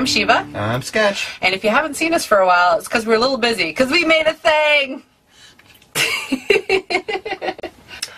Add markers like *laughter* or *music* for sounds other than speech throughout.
I'm Shiva. I'm Sketch. And if you haven't seen us for a while, it's because we're a little busy, because we made a thing! *laughs*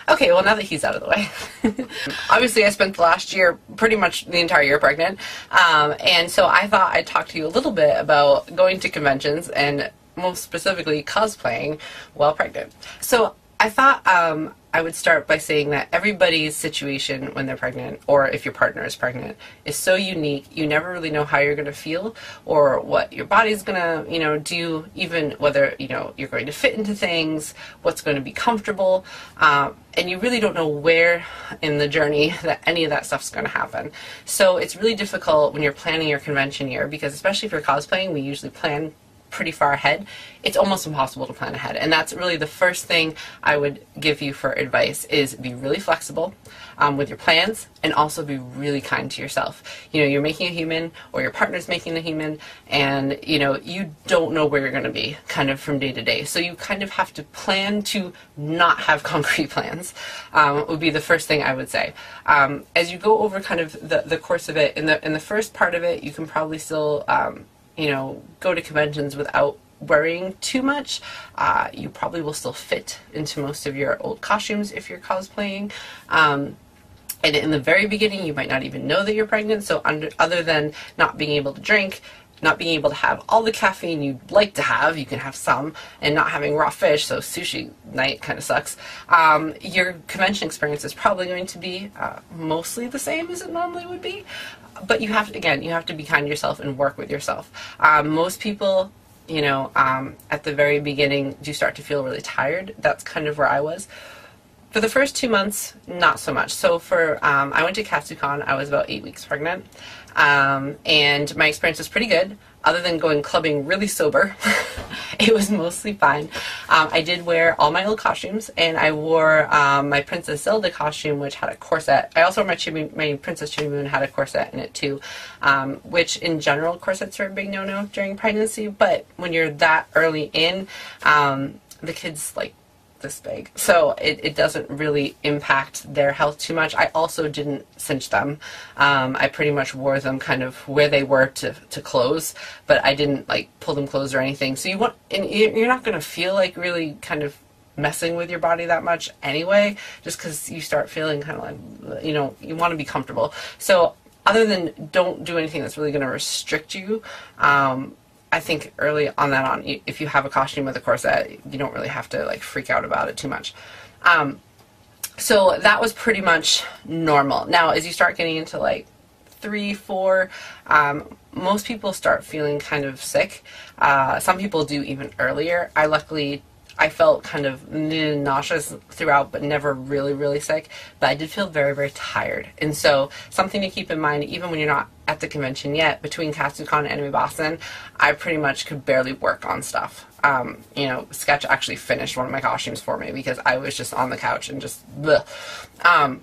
okay, well, now that he's out of the way. *laughs* Obviously, I spent the last year, pretty much the entire year, pregnant. Um, and so I thought I'd talk to you a little bit about going to conventions and most specifically cosplaying while pregnant. So I thought um, I would start by saying that everybody's situation when they're pregnant, or if your partner is pregnant, is so unique. You never really know how you're going to feel, or what your body's going to, you know, do. Even whether you know you're going to fit into things, what's going to be comfortable, um, and you really don't know where in the journey that any of that stuff's going to happen. So it's really difficult when you're planning your convention year because, especially if you're cosplaying, we usually plan pretty far ahead, it's almost impossible to plan ahead. And that's really the first thing I would give you for advice is be really flexible um, with your plans and also be really kind to yourself. You know, you're making a human or your partner's making a human and, you know, you don't know where you're going to be kind of from day to day. So you kind of have to plan to not have *laughs* concrete plans um, would be the first thing I would say. Um, as you go over kind of the, the course of it, in the, in the first part of it, you can probably still um, you know, go to conventions without worrying too much. Uh, you probably will still fit into most of your old costumes if you're cosplaying. Um, and in the very beginning, you might not even know that you're pregnant. So, under, other than not being able to drink, not being able to have all the caffeine you'd like to have, you can have some, and not having raw fish, so sushi night kind of sucks. Um, your convention experience is probably going to be uh, mostly the same as it normally would be but you have to, again, you have to be kind to yourself and work with yourself. Um, most people, you know, um, at the very beginning do start to feel really tired. That's kind of where I was. For the first two months, not so much. So for um, I went to Katsucon, I was about eight weeks pregnant, um, and my experience was pretty good other than going clubbing really sober, *laughs* it was mostly fine. Um, I did wear all my old costumes, and I wore um, my Princess Zelda costume, which had a corset. I also wore my Chibi, my Princess Chibi Moon had a corset in it too, um, which in general corsets are a big no-no during pregnancy. But when you're that early in, um, the kids like this big. So it, it doesn't really impact their health too much. I also didn't cinch them. Um, I pretty much wore them kind of where they were to, to close, but I didn't like pull them closed or anything. So you want, and you're not going to feel like really kind of messing with your body that much anyway, just because you start feeling kind of like, you know, you want to be comfortable. So other than don't do anything that's really going to restrict you, um, I think early on that on, if you have a costume with a corset, you don't really have to like freak out about it too much. Um, so that was pretty much normal. Now, as you start getting into like three, four, um, most people start feeling kind of sick. Uh, some people do even earlier. I luckily I felt kind of nauseous throughout, but never really, really sick. But I did feel very, very tired. And so, something to keep in mind, even when you're not at the convention yet, between Katsucon and Anime Boston, I pretty much could barely work on stuff. Um, you know, Sketch actually finished one of my costumes for me because I was just on the couch and just, um,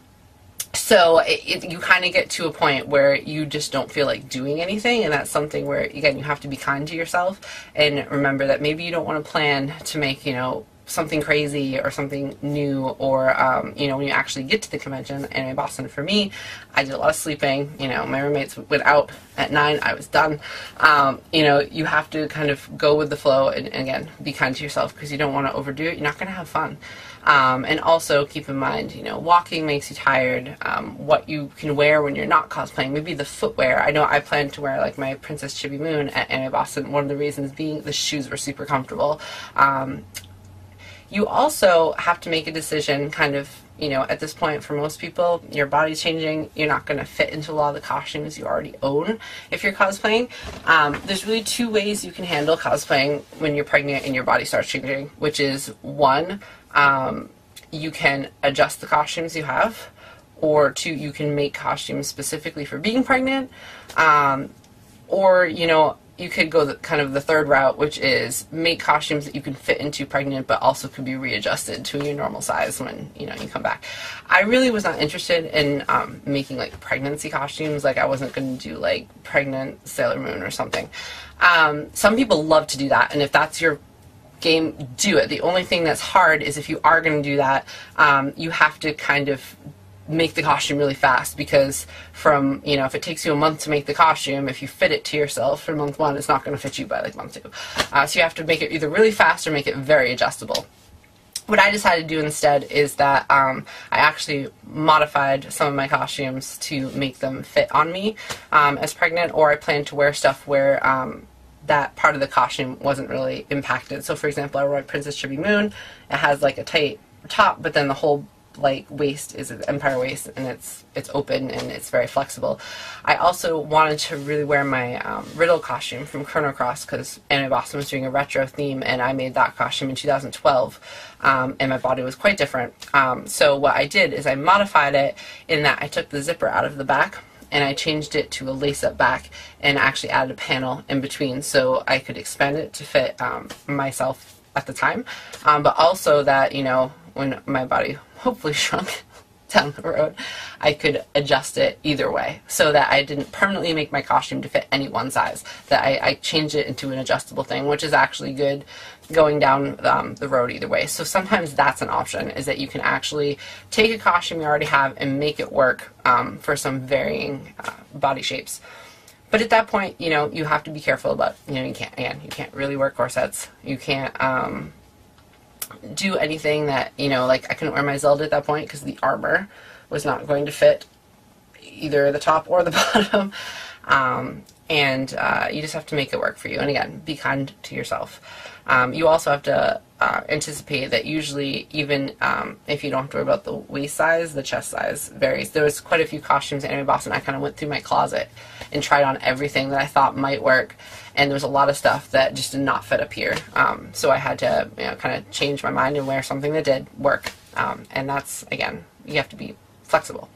so it, it, you kind of get to a point where you just don't feel like doing anything and that's something where again you have to be kind to yourself and remember that maybe you don't want to plan to make you know something crazy or something new or um, you know when you actually get to the convention and in boston for me i did a lot of sleeping you know my roommates went out at nine i was done. Um, you know you have to kind of go with the flow and, and again be kind to yourself because you don't want to overdo it you're not going to have fun um, and also keep in mind, you know, walking makes you tired. Um, what you can wear when you're not cosplaying, maybe the footwear. I know I plan to wear like my Princess Chibi Moon at Anime Boston. One of the reasons being the shoes were super comfortable. Um, you also have to make a decision kind of you know at this point for most people your body's changing. You're not going to fit into a lot of the costumes you already own if you're cosplaying. Um, there's really two ways you can handle cosplaying when you're pregnant and your body starts changing which is one um, you can adjust the costumes you have or two you can make costumes specifically for being pregnant. Um, or you know you could go the, kind of the third route, which is make costumes that you can fit into pregnant, but also could be readjusted to your normal size when you know you come back. I really was not interested in um, making like pregnancy costumes. Like I wasn't going to do like pregnant Sailor Moon or something. Um, some people love to do that, and if that's your game, do it. The only thing that's hard is if you are going to do that, um, you have to kind of make the costume really fast because from you know if it takes you a month to make the costume if you fit it to yourself for month one it's not going to fit you by like month two uh, so you have to make it either really fast or make it very adjustable what I decided to do instead is that um, I actually modified some of my costumes to make them fit on me um, as pregnant, or I planned to wear stuff where um, that part of the costume wasn't really impacted. So, for example, I wore Princess Chibi Moon. It has like a tight top, but then the whole like waist is an empire waist and it's it's open and it's very flexible. I also wanted to really wear my um, Riddel costume from Chrono Cross because Anime Boston was doing a retro theme and I made that costume in 2012 um, and my body was quite different. Um, so what I did is I modified it in that I took the zipper out of the back and I changed it to a lace-up back and actually added a panel in between so I could expand it to fit um, myself at the time, um, but also that you know when my body hopefully shrunk *laughs* down the road, I could adjust it either way so that I didn't permanently make my costume to fit any one size. That I, I changed it into an adjustable thing, which is actually good going down um, the road either way. So sometimes that's an option, is that you can actually take a costume you already have and make it work um, for some varying uh, body shapes. But at that point, you know, you have to be careful about, you know, you can't, again, you can't really wear corsets. You can't, um, do anything that you know like I couldn't wear my Zelda at that point because the armor was not going to fit either the top or the *laughs* bottom. Um, and uh, you just have to make it work for you and again be kind to yourself um, you also have to uh, anticipate that usually even um, if you don't have to worry about the waist size the chest size varies there was quite a few costumes in Anime Boston I kind of went through my closet and tried on everything that I thought might work and there was a lot of stuff that just did not fit up here. Um, so I had to you know, kind of change my mind and wear something that did work. Um, and that's, again, you have to be flexible.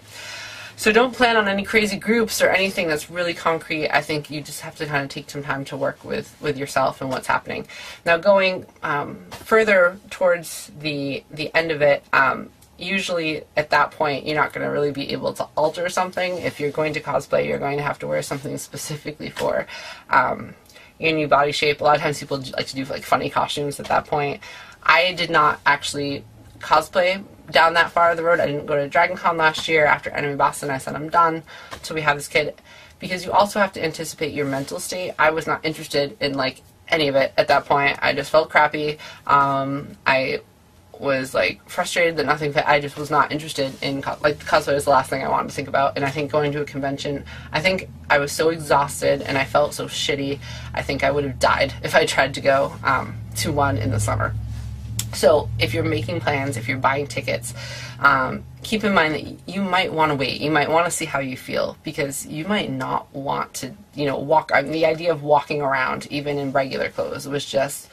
So don't plan on any crazy groups or anything that's really concrete. I think you just have to kind of take some time to work with, with yourself and what's happening. Now going um, further towards the the end of it, um, usually at that point you're not going to really be able to alter something. If you're going to cosplay, you're going to have to wear something specifically for um, your new body shape. A lot of times people like to do like funny costumes at that point. I did not actually cosplay down that far of the road. I didn't go to Dragon Con last year after Anime Boston, and I said I'm done until we have this kid because you also have to anticipate your mental state. I was not interested in like any of it at that point. I just felt crappy. Um, I was like frustrated that nothing fit. I just was not interested in co- like cosplay was the last thing I wanted to think about. And I think going to a convention, I think I was so exhausted and I felt so shitty. I think I would have died if I tried to go um, to one in the summer. So if you're making plans, if you're buying tickets, um, keep in mind that you might want to wait. You might want to see how you feel because you might not want to, you know, walk. I mean, the idea of walking around even in regular clothes was just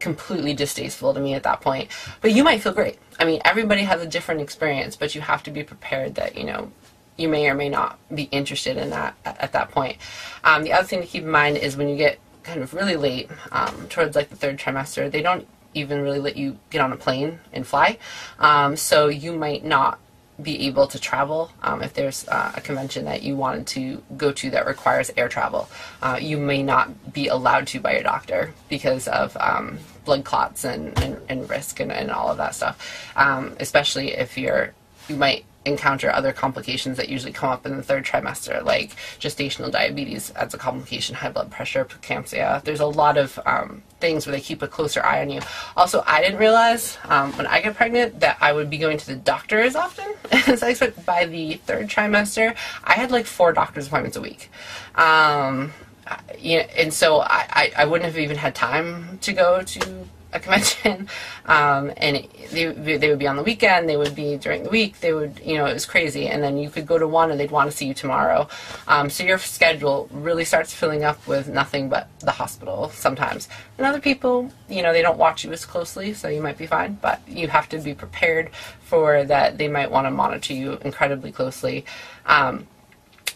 completely distasteful to me at that point. But you might feel great. I mean, everybody has a different experience, but you have to be prepared that, you know, you may or may not be interested in that at, at that point. Um, the other thing to keep in mind is when you get kind of really late, um, towards like the third trimester, they don't even really let you get on a plane and fly. Um, so you might not be able to travel um, if there's uh, a convention that you wanted to go to that requires air travel. Uh, you may not be allowed to by your doctor because of um, blood clots and, and, and risk and, and, all of that stuff. Um, especially if you're, you might encounter other complications that usually come up in the third trimester, like gestational diabetes as a complication, high blood pressure, preeclampsia. There's a lot of um, things where they keep a closer eye on you. Also, I didn't realize um, when I got pregnant that I would be going to the doctor as often *laughs* as I expect. By the third trimester, I had like four doctor's appointments a week. Um, you know, and so I, I, I wouldn't have even had time to go to a convention, *laughs* um, and they, they would be on the weekend, they would be during the week, they would, you know, it was crazy. And then you could go to one and they'd want to see you tomorrow. Um, so your schedule really starts filling up with nothing but the hospital sometimes. And other people, you know, they don't watch you as closely, so you might be fine, but you have to be prepared for that they might want to monitor you incredibly closely. Um,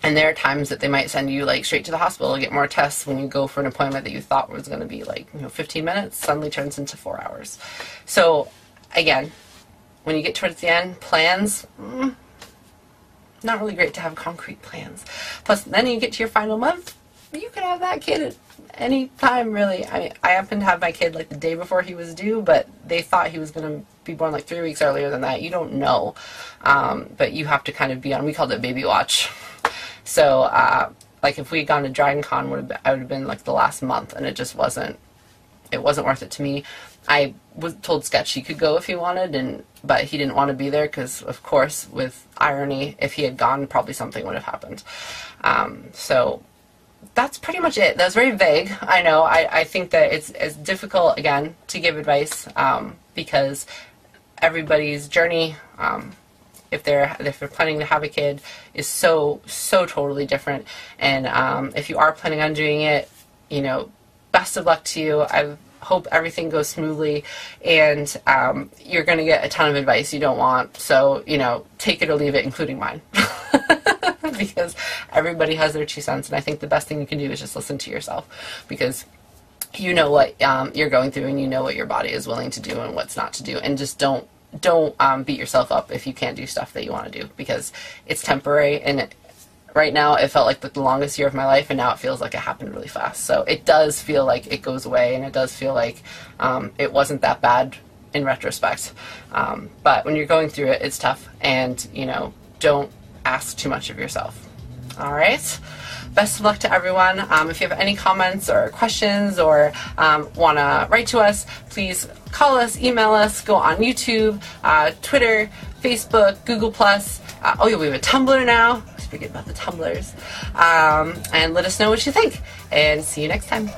and there are times that they might send you like straight to the hospital to get more tests when you go for an appointment that you thought was going to be like you know 15 minutes suddenly turns into four hours so again when you get towards the end plans mm, not really great to have concrete plans plus then you get to your final month you could have that kid at any time really. I mean, I happened to have my kid like the day before he was due, but they thought he was going to be born like three weeks earlier than that. You don't know, um, but you have to kind of be on. We called it baby watch. So, uh, like if we had gone to Dragon Con, would I would have been like the last month, and it just wasn't. It wasn't worth it to me. I was told Sketch he could go if he wanted, and but he didn't want to be there because, of course, with irony, if he had gone, probably something would have happened. Um, so that's pretty much it. That was very vague. I know. I, I think that it's, it's difficult, again, to give advice um, because everybody's journey, um, if they're if they're planning to have a kid, is so so totally different. And um, if you are planning on doing it, you know, best of luck to you. I hope everything goes smoothly, and um, you're going to get a ton of advice you don't want. So you know, take it or leave it, including mine. *laughs* because everybody has their two cents, and I think the best thing you can do is just listen to yourself because you know what um, you're going through and you know what your body is willing to do and what's not to do, and just don't don't um, beat yourself up if you can't do stuff that you want to do because it's temporary and it, right now it felt like the longest year of my life and now it feels like it happened really fast so it does feel like it goes away and it does feel like um, it wasn't that bad in retrospect um, but when you're going through it it's tough and you know don't ask too much of yourself. All right. Best of luck to everyone. Um, if you have any comments or questions or um, want to write to us, please call us, email us, go on YouTube, uh, Twitter, Facebook, Google Plus. Uh, oh yeah, we have a Tumblr now. Forget about the Tumblrs. Um, and let us know what you think. And see you next time.